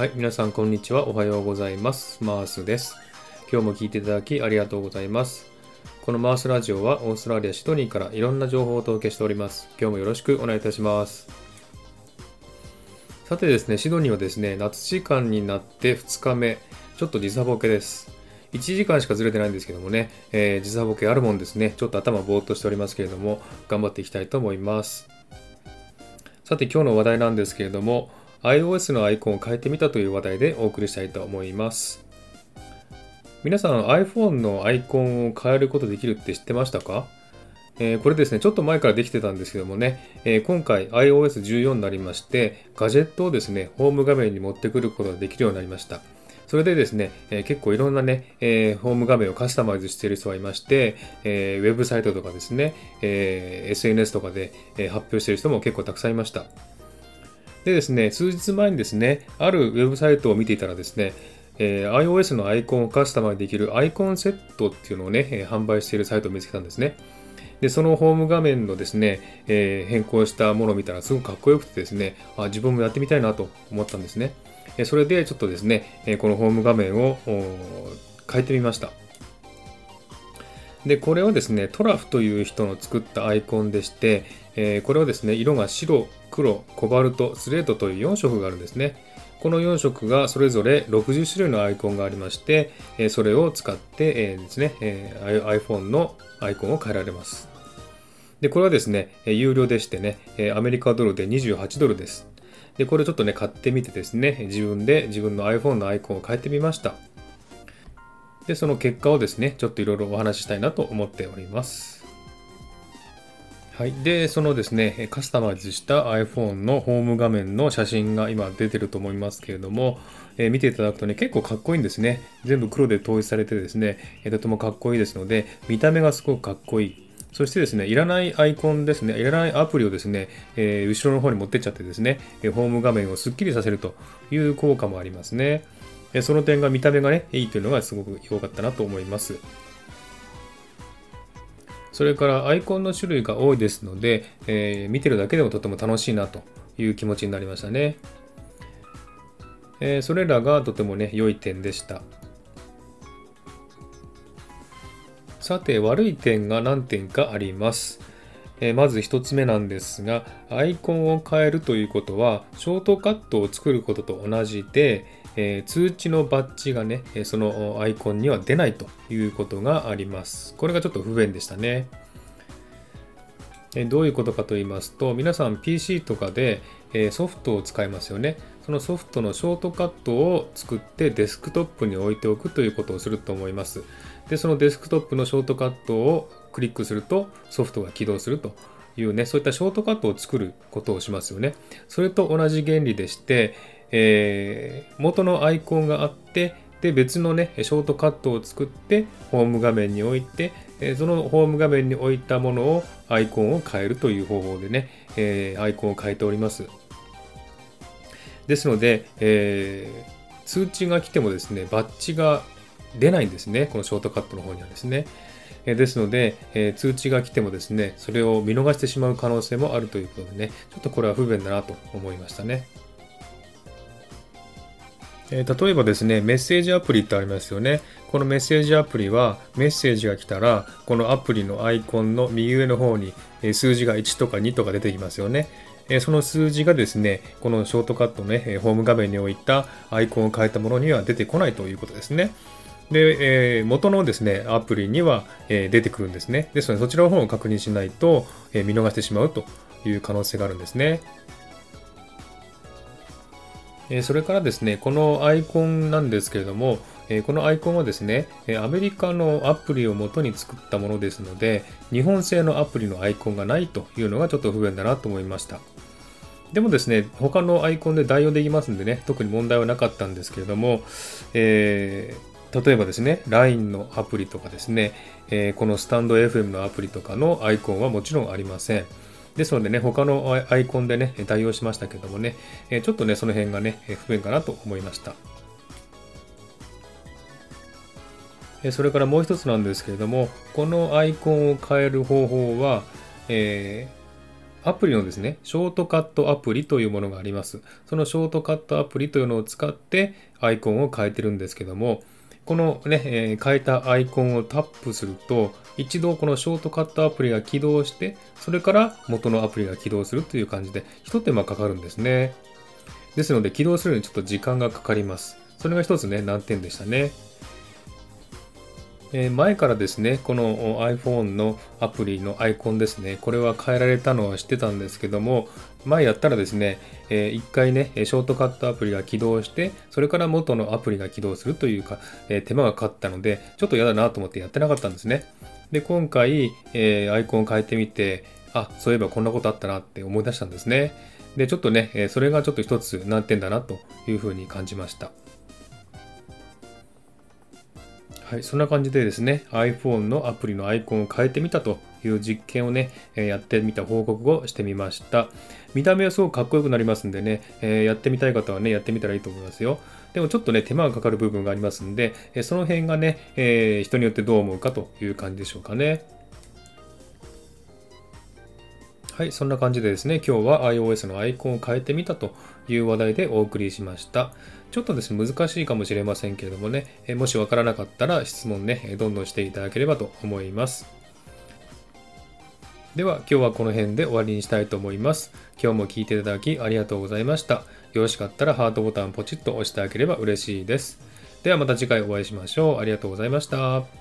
はい、皆さんこんにちは。おはようございます。マースです。今日も聞いていただきありがとうございます。このマースラジオはオーストラリア・シドニーからいろんな情報をお届けしております。今日もよろしくお願いいたします。さてですね、シドニーはですね、夏時間になって2日目、ちょっと時差ボケです。1時間しかずれてないんですけどもね、えー時差ボケあるもんですね、ちょっと頭ぼーっとしておりますけれども、頑張っていきたいと思います。さて今日の話題なんですけれども iOS のアイコンを変えてみたという話題でお送りしたいと思います。皆さん iPhone のアイコンを変えることできるって知ってましたか、えこれですねちょっと前からできてたんですけどもね、え今回 iOS14 になりましてガジェットをですねホーム画面に持ってくることができるようになりました。それでですね、え結構いろんなね、えホーム画面をカスタマイズしている人がいまして、えウェブサイトとかですね、え SNS とかで、え発表している人も結構たくさんいました。でですね、数日前にですね、あるウェブサイトを見ていたらですね、えー iOS のアイコンをカスタマイズできるアイコンセットっていうのをね、えー販売しているサイトを見つけたんですね。で、そのホーム画面のですね、えー変更したものを見たらすごくかっこよくてですね、あ自分もやってみたいなと思ったんですね。えそれでちょっとですね、えこのホーム画面を変えてみました。で、これはですね、トラフという人の作ったアイコンでして、えーこれはですね、色が白、黒、コバルト、スレートという4色があるんですね。この4色がそれぞれ60種類のアイコンがありまして、えーそれを使って、えーですね、えー iPhone のアイコンを変えられます。で、これはですね、えー有料でしてね、えーアメリカドルで28ドルです。で、これちょっとね、買ってみてですね、自分で自分の iPhone のアイコンを変えてみました。で、その結果をですね、ちょっといろいろお話ししたいなと思っております。はい。で、そのですね、カスタマイズした iPhone のホーム画面の写真が今出てると思いますけれども、えー見ていただくとね、結構かっこいいんですね。全部黒で統一されてですね、えーとてもかっこいいですので、見た目がすごくかっこいい。そしてですね、いらないアイコンですね、いらないアプリをですね、えー後ろの方に持ってっちゃってですね、ホーム画面をスッキリさせるという効果もありますね。えその点が見た目がね、いいというのがすごく良かったなと思います。それからアイコンの種類が多いですので、えー見てるだけでもとても楽しいなという気持ちになりましたね。えーそれらがとてもね、良い点でした。さて、悪い点が何点かあります。えーまず一つ目なんですが、アイコンを変えるということは、ショートカットを作ることと同じで、えー通知のバッジがね、そのアイコンには出ないということがあります。これがちょっと不便でしたね。えどういうことかと言いますと、皆さん PC とかで、えソフトを使いますよね。そのソフトのショートカットを作ってデスクトップに置いておくということをすると思います。で、そのデスクトップのショートカットをクリックするとソフトが起動するというね、そういったショートカットを作ることをしますよね。それと同じ原理でして、えー元のアイコンがあって、で、別のね、ショートカットを作って、ホーム画面に置いて、えーそのホーム画面に置いたものを、アイコンを変えるという方法でね、えーアイコンを変えております。ですので、えー通知が来てもですね、バッジが出ないんですね、このショートカットの方にはですね。えですので、えー通知が来てもですね、それを見逃してしまう可能性もあるということでね、ちょっとこれは不便だなと思いましたね。え例えばですね、メッセージアプリってありますよね。このメッセージアプリは、メッセージが来たら、このアプリのアイコンの右上の方にえ数字が1とか2とか出てきますよね。えその数字がですね、このショートカットね、ホーム画面に置いたアイコンを変えたものには出てこないということですね。で、えー元のですね、アプリには、え出てくるんですね。ですので、そちらの方を確認しないと、え見逃してしまうという可能性があるんですね。えそれからですね、このアイコンなんですけれども、えこのアイコンはですね、アメリカのアプリを元に作ったものですので、日本製のアプリのアイコンがないというのがちょっと不便だなと思いました。でもですね、他のアイコンで代用できますんでね、特に問題はなかったんですけれども、えー例えばですね、LINE のアプリとかですね、えーこのスタンド FM のアプリとかのアイコンはもちろんありません。ですのでね、他のアイコンでね、代用しましたけどもね、ちょっとね、その辺がね、不便かなと思いました。それからもう一つなんですけれども、このアイコンを変える方法は、えーアプリのですね、ショートカットアプリというものがあります。そのショートカットアプリというのを使ってアイコンを変えてるんですけども、このね、えー、変えたアイコンをタップすると、一度このショートカットアプリが起動して、それから元のアプリが起動するという感じで、一手間かかるんですね。ですので、起動するのにちょっと時間がかかります。それが一つね、難点でしたね。え前からですね、この iPhone のアプリのアイコンですね、これは変えられたのは知ってたんですけども、前やったらですね、えー、1回ね、ショートカットアプリが起動して、それから元のアプリが起動するというか、えー、手間がかかったので、ちょっと嫌だなと思ってやってなかったんですね。で、今回、えー、アイコンを変えてみて、あ、そういえばこんなことあったなって思い出したんですね。で、ちょっとね、それがちょっと一つ難点だなというふうに感じました。はい、そんな感じでですね、iPhone のアプリのアイコンを変えてみたという実験をね、えやってみた報告をしてみました。見た目はすごくかっこよくなりますんでね、えやってみたい方はね、やってみたらいいと思いますよ。でもちょっとね、手間がかかる部分がありますんで、えその辺がね、え、人によってどう思うかという感じでしょうかね。はい、そんな感じでですね、今日は iOS のアイコンを変えてみたという話題でお送りしました。ちょっとですね、難しいかもしれませんけれどもね、えもしわからなかったら質問ね、どんどんしていただければと思います。では、今日はこの辺で終わりにしたいと思います。今日も聴いていただきありがとうございました。よろしかったらハートボタンポチッと押してあげれば嬉しいです。ではまた次回お会いしましょう。ありがとうございました。